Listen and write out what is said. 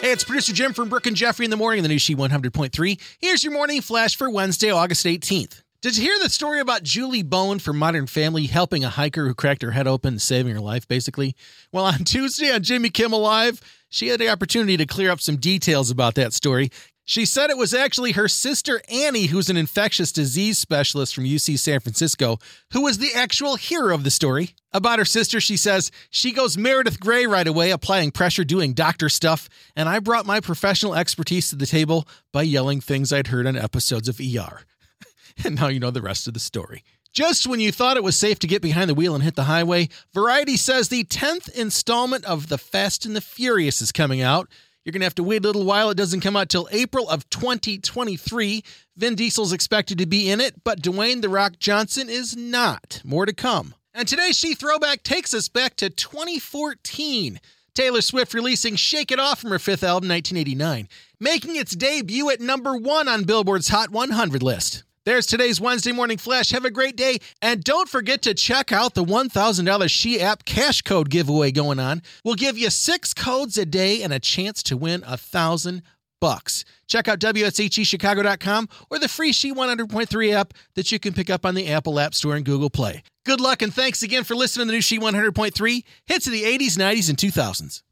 Hey, it's producer Jim from Brooke and Jeffrey in the morning, the new She 100.3. Here's your morning flash for Wednesday, August 18th. Did you hear the story about Julie Bowen from Modern Family helping a hiker who cracked her head open saving her life, basically? Well, on Tuesday on Jimmy Kimmel Live, she had the opportunity to clear up some details about that story. She said it was actually her sister Annie, who's an infectious disease specialist from UC San Francisco, who was the actual hero of the story. About her sister, she says, she goes Meredith Grey right away, applying pressure, doing doctor stuff, and I brought my professional expertise to the table by yelling things I'd heard on episodes of ER. and now you know the rest of the story. Just when you thought it was safe to get behind the wheel and hit the highway, Variety says the 10th installment of The Fast and the Furious is coming out. You're going to have to wait a little while. It doesn't come out till April of 2023. Vin Diesel's expected to be in it, but Dwayne The Rock Johnson is not. More to come. And today's She Throwback takes us back to 2014. Taylor Swift releasing Shake It Off from her fifth album, 1989, making its debut at number one on Billboard's Hot 100 list. There's today's Wednesday Morning Flash. Have a great day. And don't forget to check out the $1,000 She app cash code giveaway going on. We'll give you six codes a day and a chance to win a thousand bucks. Check out WSHEChicago.com or the free She 100.3 app that you can pick up on the Apple App Store and Google Play. Good luck and thanks again for listening to the new She 100.3 hits of the 80s, 90s, and 2000s.